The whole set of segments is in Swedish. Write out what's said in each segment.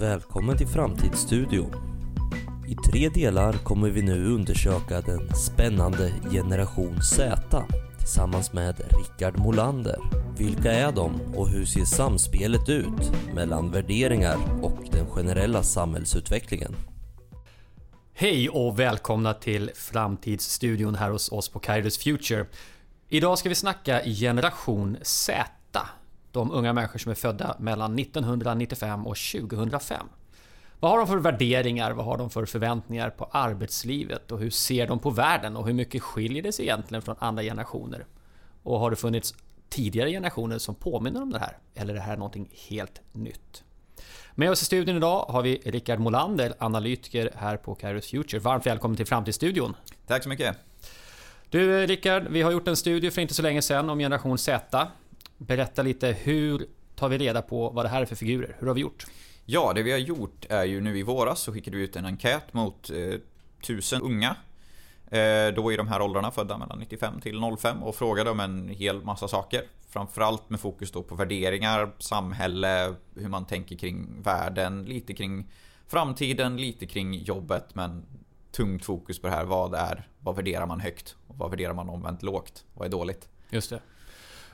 Välkommen till Framtidsstudion. I tre delar kommer vi nu undersöka den spännande Generation Z tillsammans med Rickard Molander. Vilka är de och hur ser samspelet ut mellan värderingar och den generella samhällsutvecklingen? Hej och välkomna till Framtidsstudion här hos oss på Kairos Future. Idag ska vi snacka generation Z. De unga människor som är födda mellan 1995 och 2005. Vad har de för värderingar? Vad har de för förväntningar på arbetslivet? Och hur ser de på världen? Och hur mycket skiljer det sig egentligen från andra generationer? Och har det funnits tidigare generationer som påminner om det här? Eller är det här någonting helt nytt? Med oss i studion idag har vi Rickard Molander, analytiker här på Kairos Future. Varmt välkommen till Framtidsstudion. Tack så mycket. Du Rickard, vi har gjort en studie för inte så länge sedan om generation Z. Berätta lite, hur tar vi reda på vad det här är för figurer? Hur har vi gjort? Ja, det vi har gjort är ju nu i våras så skickade vi ut en enkät mot eh, tusen unga. Eh, då i de här åldrarna, födda mellan 95 till 05 och frågade om en hel massa saker. Framförallt med fokus då på värderingar, samhälle, hur man tänker kring världen, lite kring framtiden, lite kring jobbet men tungt fokus på det här. Vad är, vad värderar man högt? Och vad värderar man omvänt lågt? Vad är dåligt? Just det.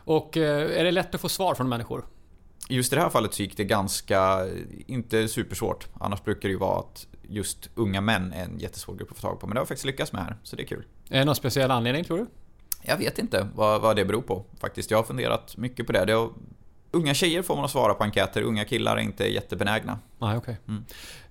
Och eh, är det lätt att få svar från människor? Just i det här fallet så gick det ganska, inte supersvårt. Annars brukar det ju vara att just unga män är en jättesvår grupp att få tag på. Men det har vi faktiskt lyckats med här, så det är kul. Är det någon speciell anledning tror du? Jag vet inte vad, vad det beror på faktiskt. Jag har funderat mycket på det. det har, unga tjejer får man att svara på enkäter, unga killar är inte jättebenägna. Ah, okay. Mm.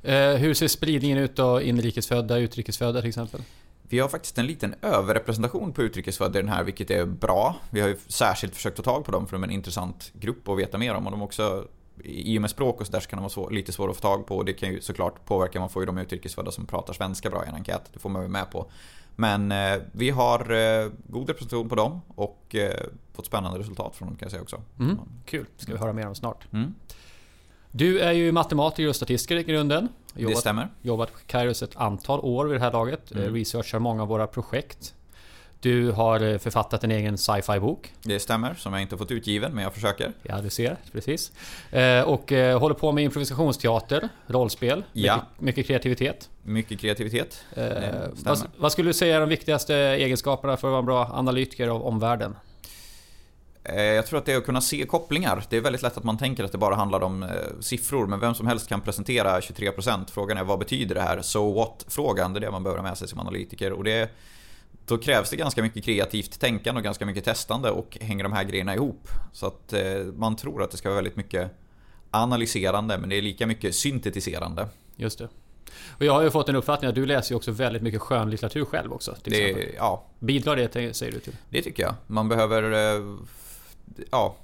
Eh, hur ser spridningen ut då? Inrikesfödda, utrikesfödda till exempel? Vi har faktiskt en liten överrepresentation på utrikesfödda i den här, vilket är bra. Vi har ju särskilt försökt ta tag på dem för de är en intressant grupp att veta mer om. Och de också, I och med språk och sådär så kan de vara svår, lite svåra att få tag på. Och det kan ju såklart påverka, man får ju de utrikesfödda som pratar svenska bra i en enkät. Det får man ju med på. Men eh, vi har eh, god representation på dem och eh, fått spännande resultat från dem kan jag säga också. Mm. Kul, ska vi höra mer om snart. Mm. Du är ju matematiker och statistiker i grunden. Jobbat, det stämmer. Jobbat på Kairos ett antal år vid det här laget. Mm. Researchar många av våra projekt. Du har eh, författat en egen sci-fi bok. Det stämmer, som jag inte fått utgiven men jag försöker. Ja, du ser. Precis. Eh, och eh, håller på med improvisationsteater, rollspel. Ja. Mycket, mycket kreativitet. Mycket kreativitet. Vad, vad, skulle du säga är de viktigaste egenskaperna för att vara en bra analytiker av omvärlden? Eh, jag tror att det är att kunna se kopplingar. Det är väldigt lätt att man tänker att det bara handlar om eh, siffror, men vem som helst kan presentera 23%. Frågan är vad betyder det här? So what-frågan, det är det man behöver ha med sig som analytiker. Och det, då krävs det ganska mycket kreativt tänkande och ganska mycket testande och hänger de här grejerna ihop. Så att eh, man tror att det ska vara väldigt mycket analyserande, men det är lika mycket syntetiserande. Just det. Och jag har ju fått en uppfattning att du läser ju också väldigt mycket skönlitteratur själv också. det, ja. Bidrar det säger du till? Det tycker jag. Man behöver ja,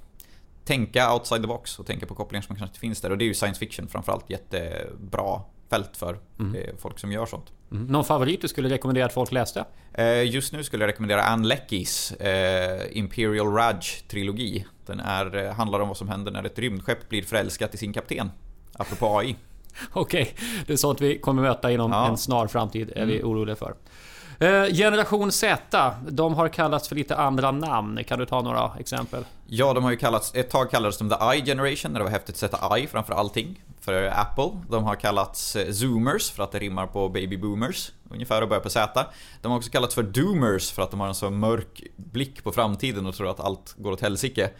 tänka outside the box och tänka på kopplingar som kanske inte finns där. Och det är ju science fiction framförallt jättebra fält för mm. folk som gör sånt. Mm. Någon favorit du skulle rekommendera att folk läste? Eh, just nu skulle jag rekommendera Anne Leckys eh, Imperial Raj-trilogi. Den är, eh, handlar om vad som händer när ett rymdskepp blir förälskat i sin kapten. Apropå AI. Okej, okay. det är sånt vi kommer möta inom ja. en snar framtid, är mm. vi oroliga för. Eh, generation Z, de har kallats för lite andra namn. Kan du ta några exempel? Ja, de har ju kallats, ett tag kallades de The I Generation, när det var häftigt att sätta I framför allting. För Apple. De har kallats eh, Zoomers för att det rimmar på Baby Boomers. Ungefär och börjar på Z. De har också kallats för Doomers för att de har en så mörk blick på framtiden och tror att allt går åt helsike.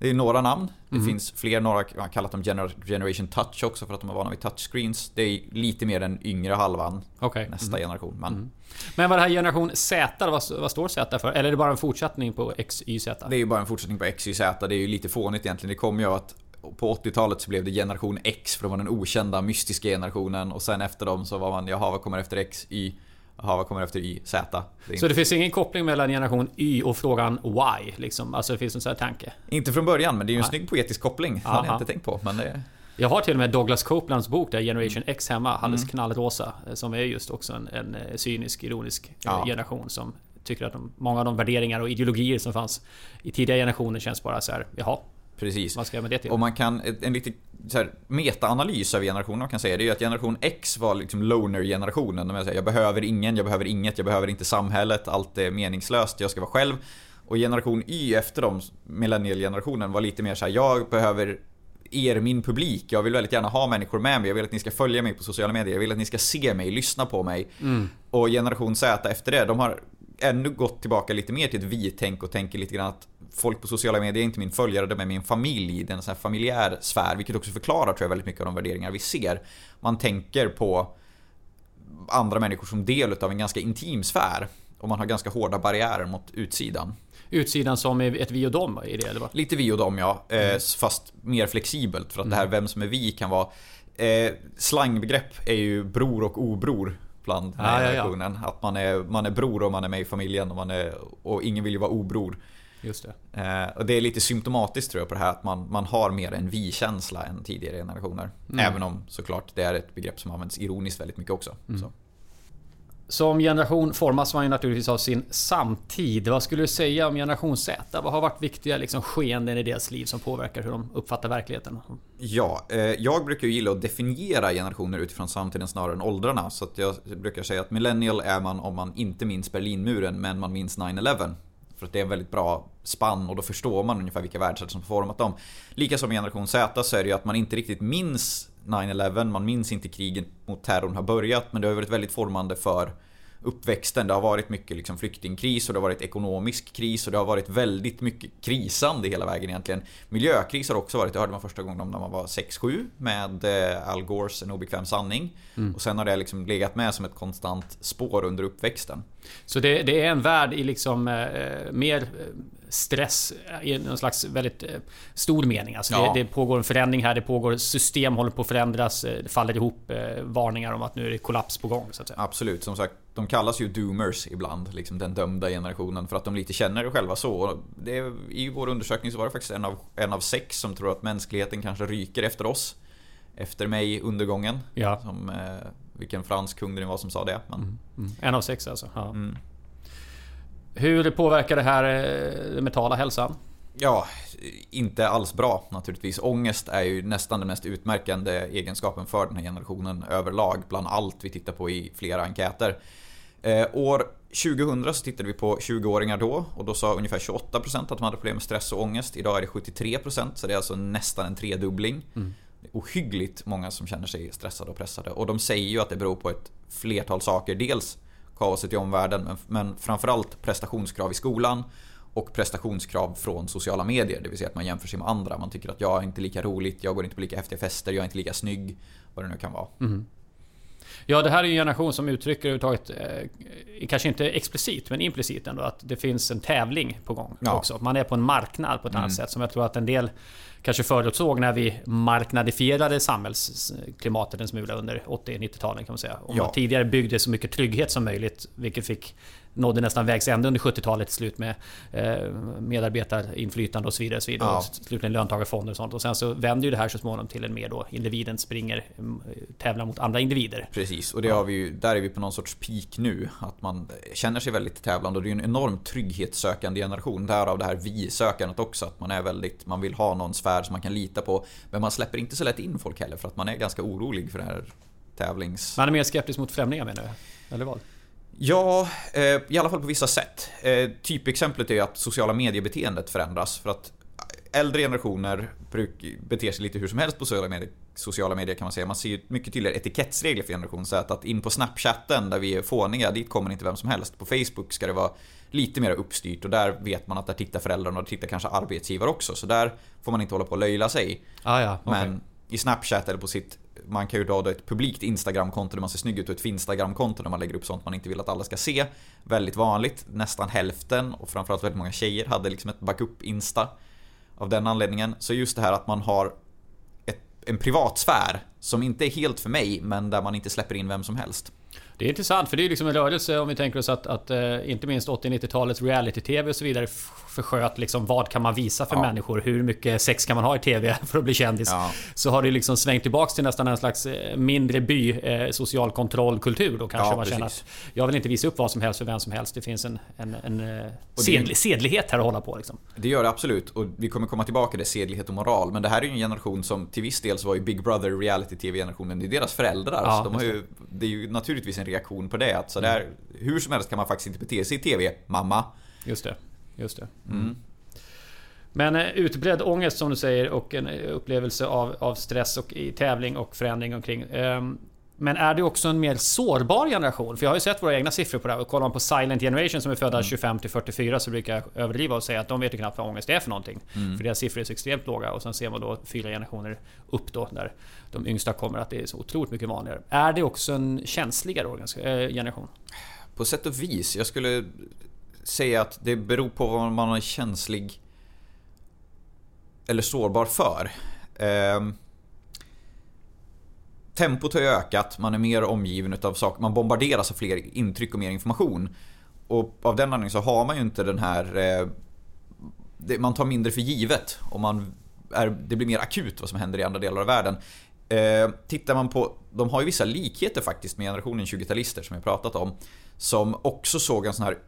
Det är några namn. Det mm. finns fler, några har kallat dem Generation Touch också för att de är vana vid touchscreens. Det är lite mer den yngre halvan. Okay. Nästa mm. generation. Men... Mm. men vad det här generation Z, vad, vad står Z för? Eller är det bara en fortsättning på XYZ? Det är ju bara en fortsättning på XYZ. Det är ju lite fånigt egentligen. Det kom ju att på 80-talet så blev det generation X för de var den okända mystiska generationen och sen efter dem så var man jaha vad kommer efter X, Y Jaha, vad kommer efter Y? Z? Det så det finns ingen koppling mellan generation Y och frågan Y? Liksom? Alltså det finns en sån här tanke? Inte från början, men det är ju en Nej. snygg poetisk koppling. Det hade jag inte tänkt på. Men det... Jag har till och med Douglas Copelands bok där, Generation X hemma, alldeles mm. knallrosa. Som är just också en, en eh, cynisk, ironisk eh, ja. generation som tycker att de, många av de värderingar och ideologier som fanns i tidiga generationer känns bara så här, jaha, Precis. Vad ska jag med det till? Och man kan, en lite så här, meta-analys av generationen man kan säga, det är ju att generation X var liksom loner-generationen. Jag behöver ingen, jag behöver inget, jag behöver inte samhället, allt är meningslöst, jag ska vara själv. Och generation Y efter dem, millennial-generationen, var lite mer så här, jag behöver er min publik. Jag vill väldigt gärna ha människor med mig. Jag vill att ni ska följa mig på sociala medier. Jag vill att ni ska se mig, lyssna på mig. Mm. Och generation Z efter det, de har ännu gått tillbaka lite mer till ett vi-tänk och tänker lite grann att folk på sociala medier är inte min följare, de är min familj. Det är en sån här familjär sfär, vilket också förklarar tror jag väldigt mycket av de värderingar vi ser. Man tänker på andra människor som del av en ganska intim sfär. Och man har ganska hårda barriärer mot utsidan. Utsidan som är ett vi och dem i det eller vad? Lite vi och dem ja, eh, Mm. fast mer flexibelt. För att det här vem som är vi kan vara... Eh, slangbegrepp är ju bror och obror bland Ja, ja, ja. Att man är, man är bror om man är med i familjen och, man är, och ingen vill ju vara obror. Just det. Eh, och det är lite symptomatiskt tror jag på det här att man, man har mer en vi-känsla än tidigare generationer. Mm. Även om såklart det är ett begrepp som används ironiskt väldigt mycket också. Mm. Så. Som generation formas man ju naturligtvis av sin samtid. Vad skulle du säga om generation Z? Vad har varit viktiga liksom, skeenden i deras liv som påverkar hur de uppfattar verkligheten? Ja, eh, jag brukar ju gilla att definiera generationer utifrån samtiden snarare än åldrarna. Så jag brukar säga att millennial är man om man inte minns Berlinmuren men man minns 9-11. För att det är en väldigt bra spann och då förstår man ungefär vilka världsrätter som format dem. Likaså med generation Z så är det ju att man inte riktigt minns 9-11, man minns inte kriget mot terrorn har börjat men det har varit väldigt formande för uppväxten. Det har varit mycket liksom flyktingkris och det har varit ekonomisk kris och det har varit väldigt mycket krisande hela vägen egentligen. Miljökris har också varit, det hörde man första gången om när man var 6-7 med eh, Al Gores En obekväm sanning. Och sen har det liksom legat med som ett konstant spår under uppväxten. Så det, det är en värld i liksom eh, mer stress i någon slags väldigt eh, stor mening. Alltså Ja. det, det pågår en förändring här, det pågår system håller på att förändras, eh, det faller ihop, eh, varningar om att nu är det kollaps på gång så att säga. Absolut, som sagt, de kallas ju doomers ibland, liksom den dömda generationen, för att de lite känner det själva så. Det, I vår undersökning så var det faktiskt en av, en av sex som tror att mänskligheten kanske ryker efter oss. Efter mig, undergången. Ja. Som, eh, vilken fransk kung det var som sa det. Men, Mm. En av sex alltså. Ja. mm. Hur påverkar det här eh, den mentala hälsan? Ja, inte alls bra naturligtvis. Ångest är ju nästan den mest utmärkande egenskapen för den här generationen överlag bland allt vi tittar på i flera enkäter. Eh, år 2000 så tittade vi på 20-åringar då och då sa ungefär 28% att de hade problem med stress och ångest. Idag är det 73% så det är alltså nästan en tredubbling. Det är ohyggligt många som känner sig stressade och pressade och de säger ju att det beror på ett flertal saker. Dels kaoset i omvärlden men, men framförallt prestationskrav i skolan och prestationskrav från sociala medier. Det vill säga att man jämför sig med andra. Man tycker att jag är inte lika roligt, jag går inte på lika häftiga fester, jag är inte lika snygg. Vad det nu kan vara. Ja, det här är en generation som uttrycker överhuvudtaget, eh, kanske inte explicit, men implicit ändå, att det finns en tävling på gång Ja. också. Man är på en marknad på ett annat Mm. sätt som jag tror att en del kanske förutsåg när vi marknadifierade samhällsklimatet en smula under 80-90-talen kan man säga. Om Ja. man tidigare byggde så mycket trygghet som möjligt, vilket fick nådde nästan vägs ände under 70-talet till slut med eh, medarbetarinflytande och så vidare. Och, så vidare Ja. och slutligen löntagarfonder och sånt. Och sen så vänder ju det här så småningom till en mer då individen springer, mm, tävlar mot andra individer. Precis, och det har vi ju, där är vi på någon sorts peak nu. Att man känner sig väldigt tävlande och det är en enormt trygghetssökande generation. Därav det här vi-sökandet också. Att man är väldigt, man vill ha någon sfär som man kan lita på. Men man släpper inte så lätt in folk heller för att man är ganska orolig för det här tävlings... Man är mer skeptisk mot främlingar menar du? Eller vad? Ja, eh, i alla fall på vissa sätt. Eh, typexemplet är att sociala mediebeteendet förändras. För att äldre generationer beter sig lite hur som helst på sociala medier, sociala medier kan man säga. Man ser ju mycket tydligare etikettsregler för generation Z. Att in på Snapchatten där vi är fåniga, dit kommer inte vem som helst. På Facebook ska det vara lite mer uppstyrt och där vet man att där tittar föräldrarna och där tittar kanske arbetsgivare också. Så där får man inte hålla på och löjla sig. Ah, ja, okej. Men i Snapchat eller på sitt man kan ju då ha ett publikt Instagramkonto där man ser snygg ut och ett Finstagramkonto där man lägger upp sånt man inte vill att alla ska se. Väldigt vanligt. Nästan hälften och framförallt väldigt många tjejer hade liksom ett backup-insta. Av den anledningen. Så just det här att man har ett, en privatsfär som inte är helt för mig men där man inte släpper in vem som helst. Det är intressant för det är liksom en rörelse om vi tänker oss att, att eh, inte minst 80-90-talets reality-tv och så vidare försköt liksom vad kan man visa för Ja. människor? Hur mycket sex kan man ha i tv för att bli kändis? Ja. Så har det liksom svängt tillbaks till nästan en slags eh, mindre by eh, social kontrollkultur då kanske Ja, man känner precis. att jag vill inte visa upp vad som helst för vem som helst. Det finns en, en, en eh, sedl- sedlighet här att hålla på liksom. Det gör det absolut och vi kommer komma tillbaka till det, sedlighet och moral. Men det här är ju en generation som till viss del var ju Big Brother reality-tv-generationen, det är deras föräldrar. Ja, så de har ju, det är ju naturligtvis en reaktion på det. Att så där, hur som helst kan man faktiskt inte bete sig i TV, mamma. Just det. Just det. Mm. Men eh, utbredd ångest som du säger och en upplevelse av, av stress och i tävling och förändring omkring. Ehm, men är det också en mer sårbar generation? För jag har ju sett våra egna siffror på det här. Och kollar man på Silent Generation som är födda mm. 25 till 44 så brukar jag överdriva och säga att de vet ju knappt vad ångest är för någonting. Mm. För deras siffror är så extremt låga. Och sen ser man då fyra generationer upp då där de yngsta kommer att det är så otroligt mycket vanligare. Är det också en känsligare eh, generation? På sätt och vis. Jag skulle säga att det beror på vad man är känslig eller sårbar för. Um, tempot har ju ökat, man är mer omgiven utav saker, man bombarderas av fler intryck och mer information. Och av den anledningen så har man ju inte den här... Eh, det, man tar mindre för givet och man är, det blir mer akut vad som händer i andra delar av världen. Eh, tittar man på, de har ju vissa likheter faktiskt med generationen 20-talister som jag pratat om. Som också såg en sån här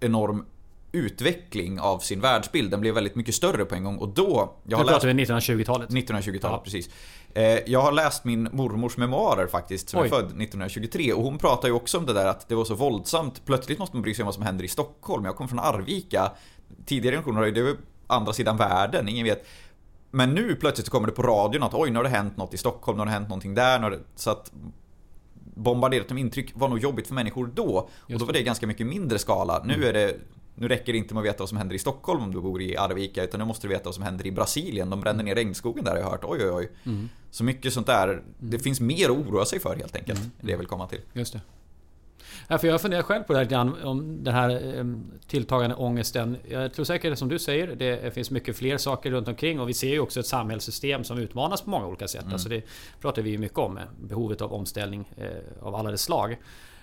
enorm utveckling av sin världsbild. Den blev väldigt mycket större på en gång och då... Jag har pratar vi 1920-talet? 1920-talet, ja. precis. Eh, jag har läst min mormors memoarer faktiskt, som Oj. är född 1923. Och hon pratar ju också om det där att det var så våldsamt. Plötsligt måste man bry sig om vad som händer i Stockholm. Jag kommer från Arvika. Tidigare generationer har ju det andra sidan världen, ingen vet. Men nu plötsligt så kommer det på radion att oj, nu har det hänt något i Stockholm, nu har det hänt någonting där. Så att bombarderat med intryck var nog jobbigt för människor då. Och då var det ganska mycket mindre skala. Nu mm. är det nu räcker det inte med att veta vad som händer i Stockholm om du bor i Arvika utan nu måste du veta vad som händer i Brasilien. De bränner ner regnskogen där har jag hört. Oj oj oj. Mm. Så mycket sånt där. Det mm. finns mer att oroa sig för helt enkelt. Mm. Det jag vill komma till. Just det. Ja, för jag funderar själv på det här om den här ehm, tilltagande ångesten. Jag tror säkert som du säger, det finns mycket fler saker runt omkring och vi ser ju också ett samhällssystem som utmanas på många olika sätt. Mm. Alltså det pratar vi ju mycket om, behovet av omställning eh, av alla dess slag.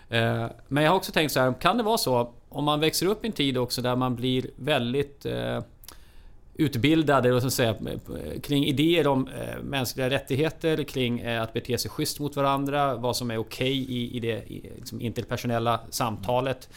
Eh, men jag har också tänkt så här, kan det vara så om man växer upp i en tid också där man blir väldigt eh, utbildade och så säga, kring idéer om eh, mänskliga rättigheter, kring att bete sig schysst mot varandra, vad som är okej okay i, i det liksom interpersonella samtalet.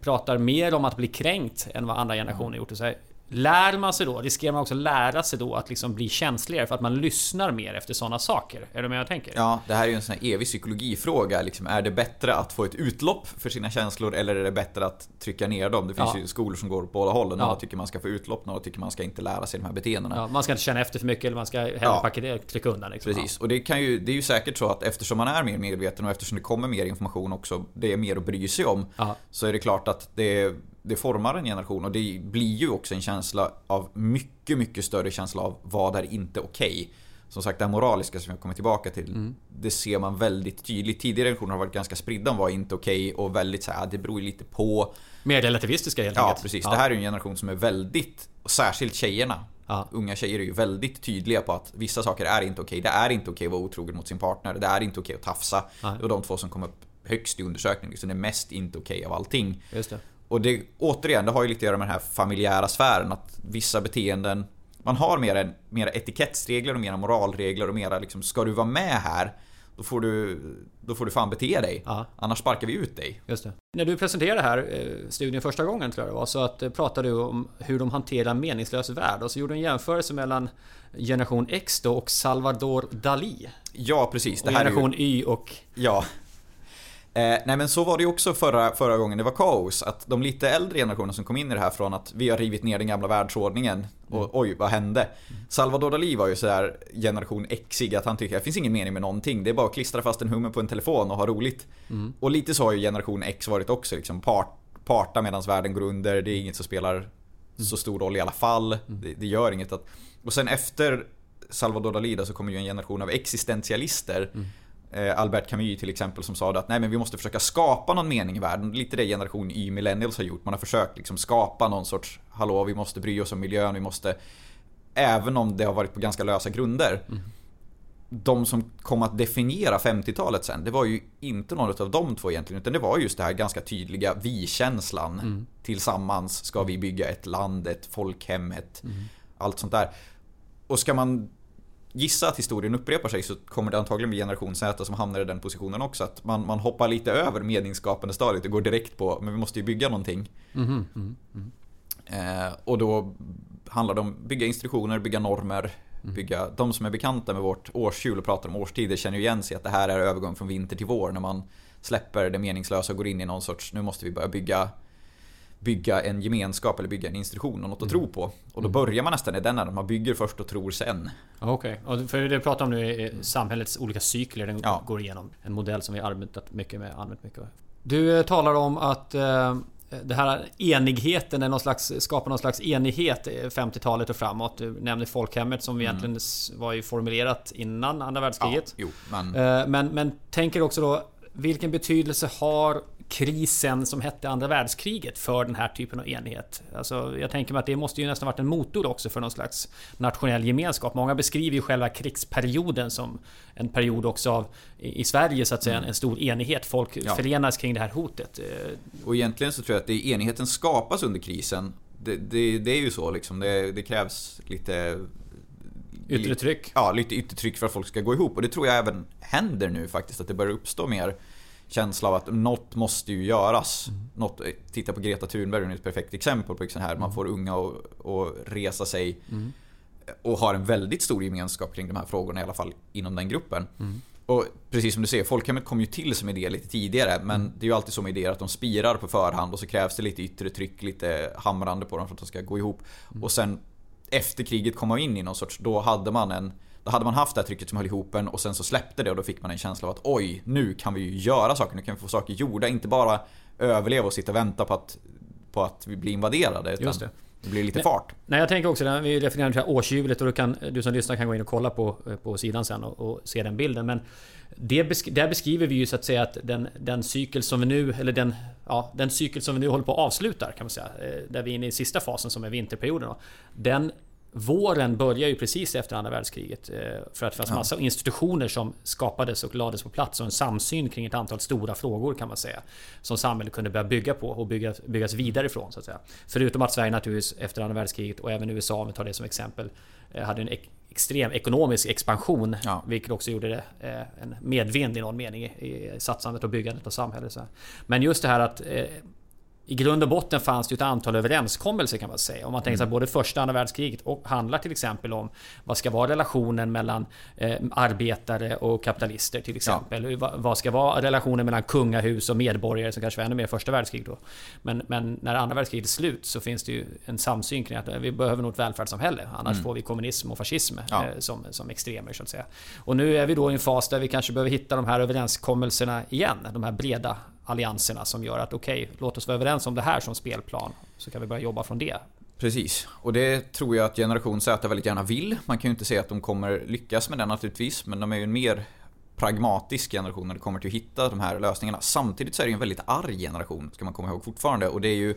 pratar mer om att bli kränkt än vad andra generationer gjort. Så här, Lär man sig då, riskerar man också lära sig då att liksom bli känsligare för att man lyssnar mer efter sådana saker? Är du med jag tänker? Ja, det här är ju en sån här evig psykologifråga. Liksom, är det bättre att få ett utlopp för sina känslor eller är det bättre att trycka ner dem? Det finns ja. ju skolor som går åt båda hållen. Några ja. tycker man ska få utlopp, några tycker man ska inte lära sig de här beteendena. Ja, man ska inte känna efter för mycket eller man ska hellre ja. trycka undan. Liksom. Precis, och det, kan ju, det är ju säkert så att eftersom man är mer medveten och eftersom det kommer mer information också, det är mer att bry sig om. Så är det klart att det det formar en generation och det blir ju också en känsla av mycket, mycket större känsla av vad är inte okej. Okay. Som sagt det här moraliska som jag kommer tillbaka till. Mm. Det ser man väldigt tydligt. Tidigare generationer har varit ganska spridda om vad är inte okej okay och väldigt så här, det beror ju lite på. Mer relativistiska helt enkelt. Ja, precis. Ja. Det här är en generation som är väldigt, särskilt tjejerna. Ja. Unga tjejer är ju väldigt tydliga på att vissa saker är inte okej. Okay. Det är inte okej att vara otrogen mot sin partner. Det är inte okej att tafsa. Ja. Det var de två som kom upp högst i undersökningen. Liksom det är mest inte okej av allting. Just det. Och det, återigen, det har ju lite att göra med den här familjära sfären. Att vissa beteenden... Man har mera, mera etikettsregler och mera moralregler och mera liksom, ska du vara med här då får du, då får du fan bete dig. Ja. Annars sparkar vi ut dig. Just det. När du presenterade här eh, studien första gången tror jag det var så att, eh, pratade du om hur de hanterar meningslös värld och så gjorde du en jämförelse mellan generation X då och Salvador Dalí. Ja precis. Det och generation ju... Y och... Ja. Eh, nej men så var det ju också förra, förra gången det var kaos. Att de lite äldre generationerna som kom in i det här från att vi har rivit ner den gamla världsordningen. Och mm. oj, vad hände? Mm. Salvador Dalí var ju sådär generation Xig att han tycker att det finns ingen mening med någonting. Det är bara att klistra fast en hummer på en telefon och ha roligt. Mm. Och lite så har ju generation X varit också. Liksom part, parta medan världen går under. Det är inget som spelar mm. så stor roll i alla fall. Mm. Det, det, gör inget att... Och sen efter Salvador Dalí så kommer ju en generation av existentialister. Eh, Albert Camus till exempel som sa att nej men vi måste försöka skapa någon mening i världen. Lite det generation Y millennials har gjort. Man har försökt liksom skapa någon sorts hallå vi måste bry oss om miljön, vi måste Även om det har varit på ganska lösa grunder. Mm. De som kom att definiera 50-talet sen, det var ju inte någon av de två egentligen. Utan det var just det här ganska tydliga vi-känslan. Mm. Tillsammans ska vi bygga ett land, ett folkhem, ett, mm. allt sånt där. Och ska man gissa att historien upprepar sig så kommer det antagligen bli generation Z som hamnar i den positionen också. Att man, man hoppar lite över meningsskapande stadiet och går direkt på men vi måste ju bygga någonting. Mm, mm, mm. Eh, och då handlar det om att bygga instruktioner, bygga normer. Mm. Bygga, de som är bekanta med vårt årshjul och pratar om årstider känner ju igen sig att det här är övergång från vinter till vår. När man släpper det meningslösa och går in i någon sorts, nu måste vi börja bygga bygga en gemenskap eller bygga en institution och något att Mm. tro på. Och då börjar man nästan i den änden. Man bygger först och tror sen. Okej, okay. för det vi pratar om nu är samhällets olika cykler den Ja. går igenom. En modell som vi arbetat mycket med, använt mycket. Du eh, talar om att eh, det här enigheten är någon slags, skapar någon slags enighet eh, 50-talet och framåt. Du nämnde folkhemmet som egentligen s- var ju formulerat innan andra Ja, världskriget. jo, men... Eh, Men, men tänker också då vilken betydelse har krisen som hette andra världskriget för den här typen av enighet? Alltså, jag tänker mig att det måste ju nästan varit en motor också för någon slags nationell gemenskap. Många beskriver ju själva krigsperioden som en period också av i Sverige så att säga en stor enighet. Folk Ja. förenas kring det här hotet. Eh, Och egentligen så tror jag att det enigheten skapas under krisen. Det, det, det är ju så liksom. Det, det krävs lite... Yttre tryck. Ja, lite yttre tryck för att folk ska gå ihop. Och det tror jag även händer nu faktiskt. Att det börjar uppstå mer känsla av att något måste ju göras. Något, titta på Greta Thunberg, hon är ett perfekt exempel på liksom här. Man får unga att, resa sig. Och har en väldigt stor gemenskap kring de här frågorna i alla fall inom den gruppen. Och precis som du säger, folkhemmet kom ju till som idé lite tidigare. Men det är ju alltid så med idéer att de spirar på förhand och så krävs det lite yttre tryck, lite hamrande på dem för att de ska gå ihop. Och sen efter kriget kom man in i någon sorts, då hade man en då hade man haft det här trycket som höll ihop en och sen så släppte det och då fick man en känsla av att oj, nu kan vi ju göra saker, nu kan vi få saker gjorda. Inte bara överleva och sitta och vänta på att, på att vi blir invaderade. Utan Just det. det blir lite fart. Nej, jag tänker också, när vi till det här årshjulet och du, kan, du som lyssnar kan gå in och kolla på, på sidan sen och, och se den bilden. Men det besk där beskriver vi ju så att säga att den, den cykel som vi nu, eller den, ja, den cykel som vi nu håller på att avsluta kan man säga. eh, Där vi är inne i sista fasen som är vinterperioden. då. Den Våren börjar ju precis efter andra världskriget. eh, För att det fanns massa institutioner som skapades och lades på plats och en samsyn kring ett antal stora frågor kan man säga. Som samhället kunde börja bygga på och byggas, byggas vidare ifrån så att säga. Förutom att Sverige naturligtvis efter andra världskriget och även USA om vi tar det som exempel eh, hade en extrem ekonomisk expansion. Ja. Vilket också gjorde det eh, en medvind i någon mening i, satsandet och byggandet av samhället. Men just det här att i grund och botten fanns det ju ett antal överenskommelser kan man säga. Om man tänker sig att både första och andra världskriget och handlar till exempel om vad ska vara relationen mellan eh, arbetare och kapitalister till exempel. Vad, vad ska vara relationen mellan kungahus och medborgare som kanske var ännu mer första världskriget då. Men, men när andra världskriget är slut så finns det ju en samsyn kring att vi behöver nog ett välfärdssamhälle. Annars får vi kommunism och fascism Ja. eh, som, som extremer så att säga. Och nu är vi då i en fas där vi kanske behöver hitta de här överenskommelserna igen. De här breda allianserna som gör att okej, låt oss vara överens om det här som spelplan. Så kan vi börja jobba från det. Precis. Och det tror jag att generation Z väldigt gärna vill. Man kan ju inte säga att de kommer lyckas med det naturligtvis. Men de är ju en mer pragmatisk generation när det kommer till att hitta de här lösningarna. Samtidigt så är det ju en väldigt arg generation, ska man komma ihåg fortfarande. Och det är ju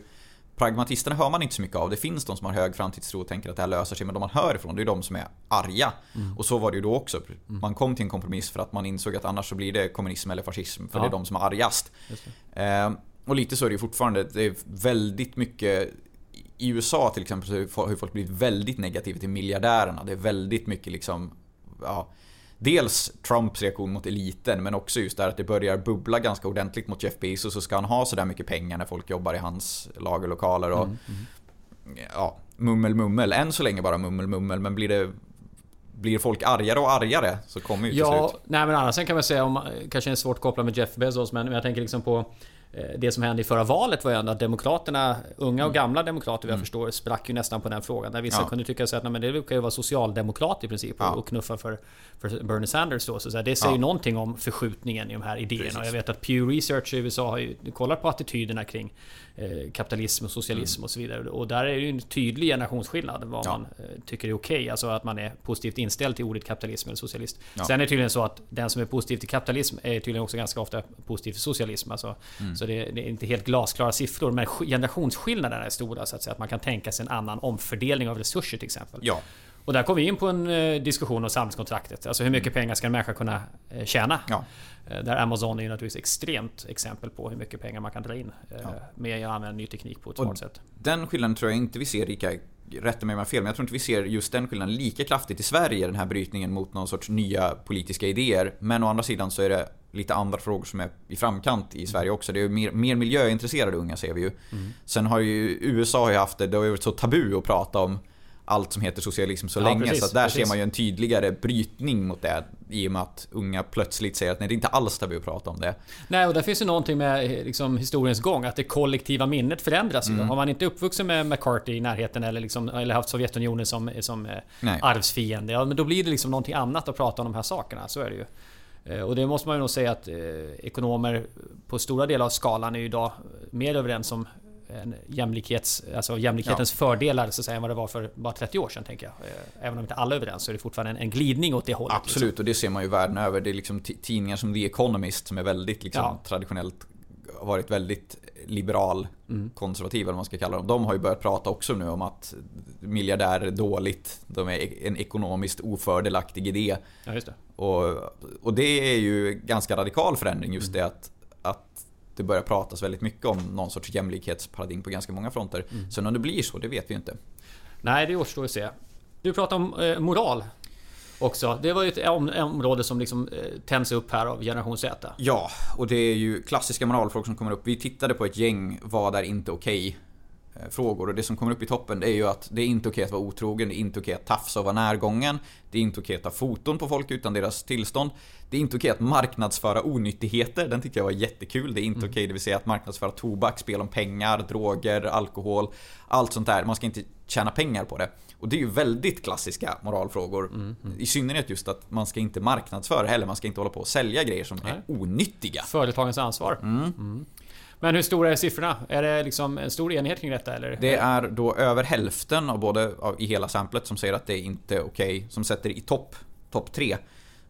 Pragmatisterna hör man inte så mycket av. Det finns de som har hög framtidstro och tänker att det här löser sig. Men de man hör ifrån, det är de som är arga. Och så var det ju då också. Man kom till en kompromiss för att man insåg att annars så blir det kommunism eller fascism. För Ja. det är de som är argast. Just det. Eh, och lite så är det ju fortfarande. Det är väldigt mycket i USA till exempel så har folk blivit väldigt negativa till miljardärerna. Det är väldigt mycket liksom ja, Dels Trumps reaktion mot eliten men också just där att det börjar bubbla ganska ordentligt mot Jeff Bezos så ska han ha sådär mycket pengar när folk jobbar i hans lagerlokaler och ja, mummel mummel. Än så länge bara mummel mummel men blir det blir folk argare och argare så kommer ju till Ja, slut. nej men annars kan man säga om kanske är svårt att koppla med Jeff Bezos men jag tänker liksom på eh, det som hände i förra valet var ju ändå att Demokraterna, unga och gamla demokrater vad jag förstår, sprack ju nästan på den frågan. Där vissa Mm. Ja. kunde tycka sig att nej, men det kan ju vara socialdemokrat i princip Ja. och, knuffa för, för Bernie Sanders då. Så, så här, det säger Ja. ju någonting om förskjutningen i de här idéerna. Precis. Och jag vet att Pew Research i USA har ju kollat på attityderna kring eh, kapitalism och socialism och så vidare. Och där är det ju en tydlig generationsskillnad vad Mm. Ja. man eh, tycker är okej. Alltså att man är positivt inställd till ordet kapitalism eller socialist. Ja. Sen är det tydligen så att den som är positiv till kapitalism är tydligen också ganska ofta positiv till socialism. Alltså, Mm. Så det, det är inte helt glasklara siffror. Men sk- generationsskillnaderna är stora så att säga. Att man kan tänka sig en annan omfördelning av resurser till exempel. Ja, Och där kommer vi in på en eh, diskussion om samhällskontraktet. Alltså hur mycket pengar ska en människa kunna eh, tjäna? Mm. ja. Eh, Där Amazon är ju naturligtvis extremt exempel på hur mycket pengar man kan dra in. Ja. Med att använda ny teknik på ett smart sätt. Den skillnaden tror jag inte vi ser lika, rätta mig om jag har fel, men jag tror inte vi ser just den skillnaden lika kraftigt i Sverige, den här brytningen mot någon sorts nya politiska idéer. Men å andra sidan så är det lite andra frågor som är i framkant i Sverige också. Det är mer, mer miljöintresserade unga ser vi ju. Sen har ju USA har ju haft det, det har ju varit så tabu att prata om allt som heter socialism så Ja, länge. precis, så där precis. ser man ju en tydligare brytning mot det. I och med att unga plötsligt säger att nej, det är inte alls tabu att prata om det. Nej, och där finns ju någonting med liksom, historiens gång. Att det kollektiva minnet förändras. Mm. Har man inte uppvuxen med McCarthy i närheten eller, liksom, eller haft Sovjetunionen som, som eh, Nej. arvsfiende. Ja, men då blir det liksom någonting annat att prata om de här sakerna. Så är det ju. Eh, Och det måste man ju nog säga att eh, ekonomer på stora delar av skalan är ju idag mer överens om en jämlikhets, alltså jämlikhetens fördelar så att säga, än vad det var för bara 30 år sedan tänker jag. Eh, Även om inte alla är överens så är det fortfarande en, en glidning åt det hållet. liksom. Absolut, och det ser man ju världen över. Det är liksom ti- tidningar som The Economist som är väldigt liksom, Ja. traditionellt varit väldigt liberal, Mm. konservativ eller vad man ska kalla dem. De har ju börjat prata också nu om att miljardärer är dåligt. De är en ekonomiskt ofördelaktig idé. Ja, det. Och, och det är ju ganska radikal förändring just det att, att det börjar pratas väldigt mycket om någon sorts jämlikhetsparadigm på ganska många fronter. Sen om det blir så, det vet vi inte. Nej, det återstår att se. Du pratar om eh, moral också. Det var ju ett om, område som liksom eh, tänds upp här av generation Z. Ja, och det är ju klassiska moralfrågor som kommer upp. Vi tittade på ett gäng vad är inte okej eh, frågor och det som kommer upp i toppen det är ju att det är inte okej att vara otrogen, det är inte okej att tafsa och vara närgången. Det är inte okej att ta foton på folk utan deras tillstånd. Det är inte okej att marknadsföra onyttigheter, den tyckte jag var jättekul. Det är inte okej, det vill säga att marknadsföra tobak, spel om pengar, droger, alkohol, allt sånt där. Man ska inte tjäna pengar på det. Och det är ju väldigt klassiska moralfrågor. I synnerhet just att man ska inte marknadsföra heller, man ska inte hålla på och sälja grejer som Nej. är onyttiga. Företagens ansvar. Mm. Men hur stora är siffrorna? Är det liksom en stor enighet kring detta eller? Det är då över hälften av både av, i hela samplet som säger att det är inte är okej. Som sätter i topp, topp tre.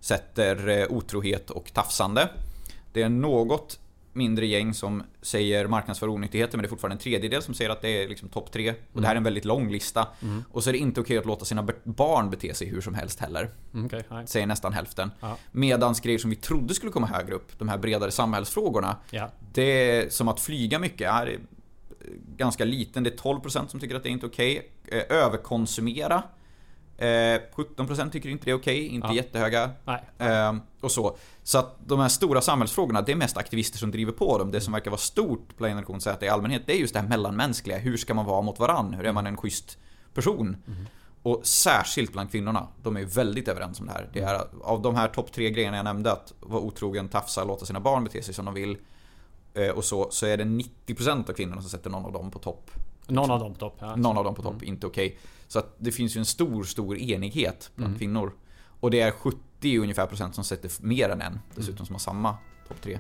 Sätter eh, otrohet och tafsande. Det är något mindre gäng som säger marknadsför onyttigheter men det är fortfarande en tredjedel som säger att det är liksom topp tre. Och det här är en väldigt lång lista. Och så är det inte okej att låta sina barn bete sig hur som helst heller. Mm, nej. Säger nästan hälften. Ja. Medans grejer som vi trodde skulle komma högre upp, de här bredare samhällsfrågorna. Ja. Det är som att flyga mycket är ganska liten. Det är 12% som tycker att det är inte okej. Eh, Överkonsumera. Eh, 17% tycker inte det är okej, inte Ja. jättehöga. Eh, och så. Så att de här stora samhällsfrågorna, det är mest aktivister som driver på dem. Det som verkar vara stort på generation Z i allmänhet, det är just det här mellanmänskliga. Hur ska man vara mot varann? Hur är man en schysst person? Och särskilt bland kvinnorna. De är väldigt överens om det här. Det är, av de här topp tre grejerna jag nämnde, att vara otrogen, tafsa, låta sina barn bete sig som de vill. eh, Och så, så är det 90% av kvinnorna som sätter någon av dem på topp. Någon av dem på topp. Ja. Någon av dem på topp, inte okej. Så att det finns ju en stor, stor enighet bland Mm. kvinnor. Och det är 70 ungefär procent som sätter mer än en. Dessutom som har samma topp tre.